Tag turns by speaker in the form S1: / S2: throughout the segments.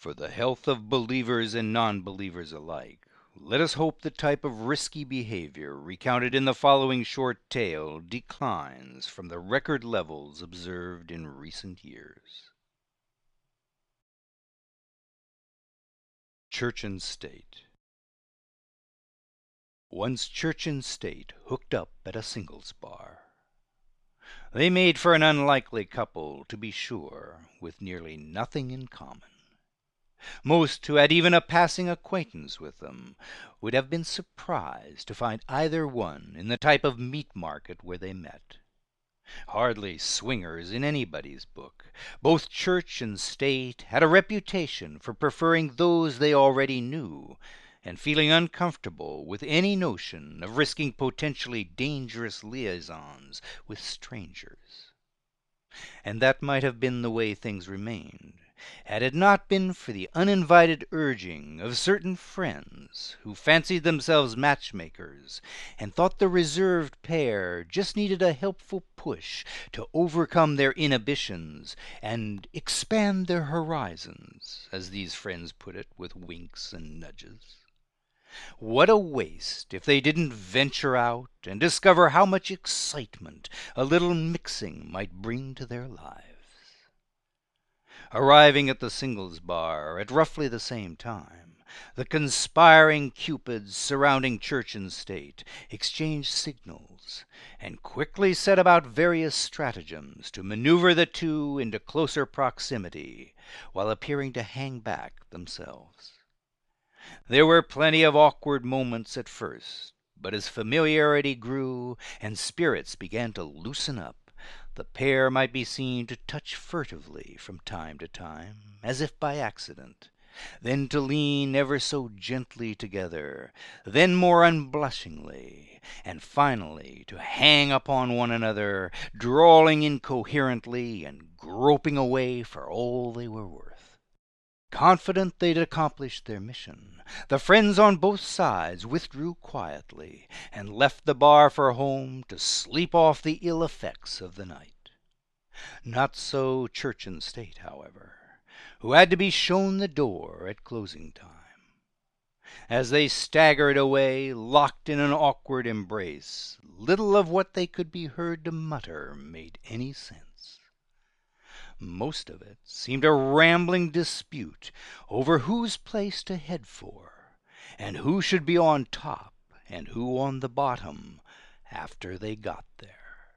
S1: For the health of believers and non believers alike, let us hope the type of risky behavior recounted in the following short tale declines from the record levels observed in recent years. Church and State Once Church and State hooked up at a singles bar. They made for an unlikely couple, to be sure, with nearly nothing in common. Most who had even a passing acquaintance with them would have been surprised to find either one in the type of meat market where they met. Hardly swingers in anybody's book, both Church and State had a reputation for preferring those they already knew, and feeling uncomfortable with any notion of risking potentially dangerous liaisons with strangers. And that might have been the way things remained had it not been for the uninvited urging of certain friends who fancied themselves matchmakers and thought the reserved pair just needed a helpful push to overcome their inhibitions and expand their horizons, as these friends put it with winks and nudges. What a waste if they didn't venture out and discover how much excitement a little mixing might bring to their lives. Arriving at the singles bar at roughly the same time, the conspiring cupids surrounding Church and State exchanged signals, and quickly set about various stratagems to maneuver the two into closer proximity, while appearing to hang back themselves. There were plenty of awkward moments at first, but as familiarity grew and spirits began to loosen up, the pair might be seen to touch furtively from time to time, as if by accident, then to lean ever so gently together, then more unblushingly, and finally to hang upon one another, drawling incoherently and groping away for all they were worth. Confident they'd accomplished their mission, the friends on both sides withdrew quietly, and left the bar for home to sleep off the ill effects of the night. Not so Church and State, however, who had to be shown the door at closing time. As they staggered away, locked in an awkward embrace, little of what they could be heard to mutter made any sense. Most of it seemed a rambling dispute over whose place to head for, and who should be on top and who on the bottom after they got there.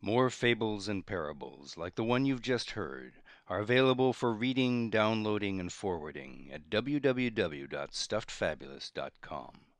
S1: More fables and parables like the one you've just heard are available for reading, downloading, and forwarding at www.stuffedfabulist.com.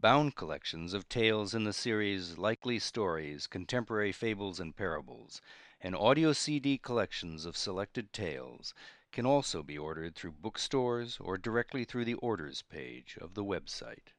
S1: Bound collections of tales in the series Likely Stories, Contemporary Fables and Parables, and audio CD collections of selected tales can also be ordered through bookstores or directly through the orders page of the website.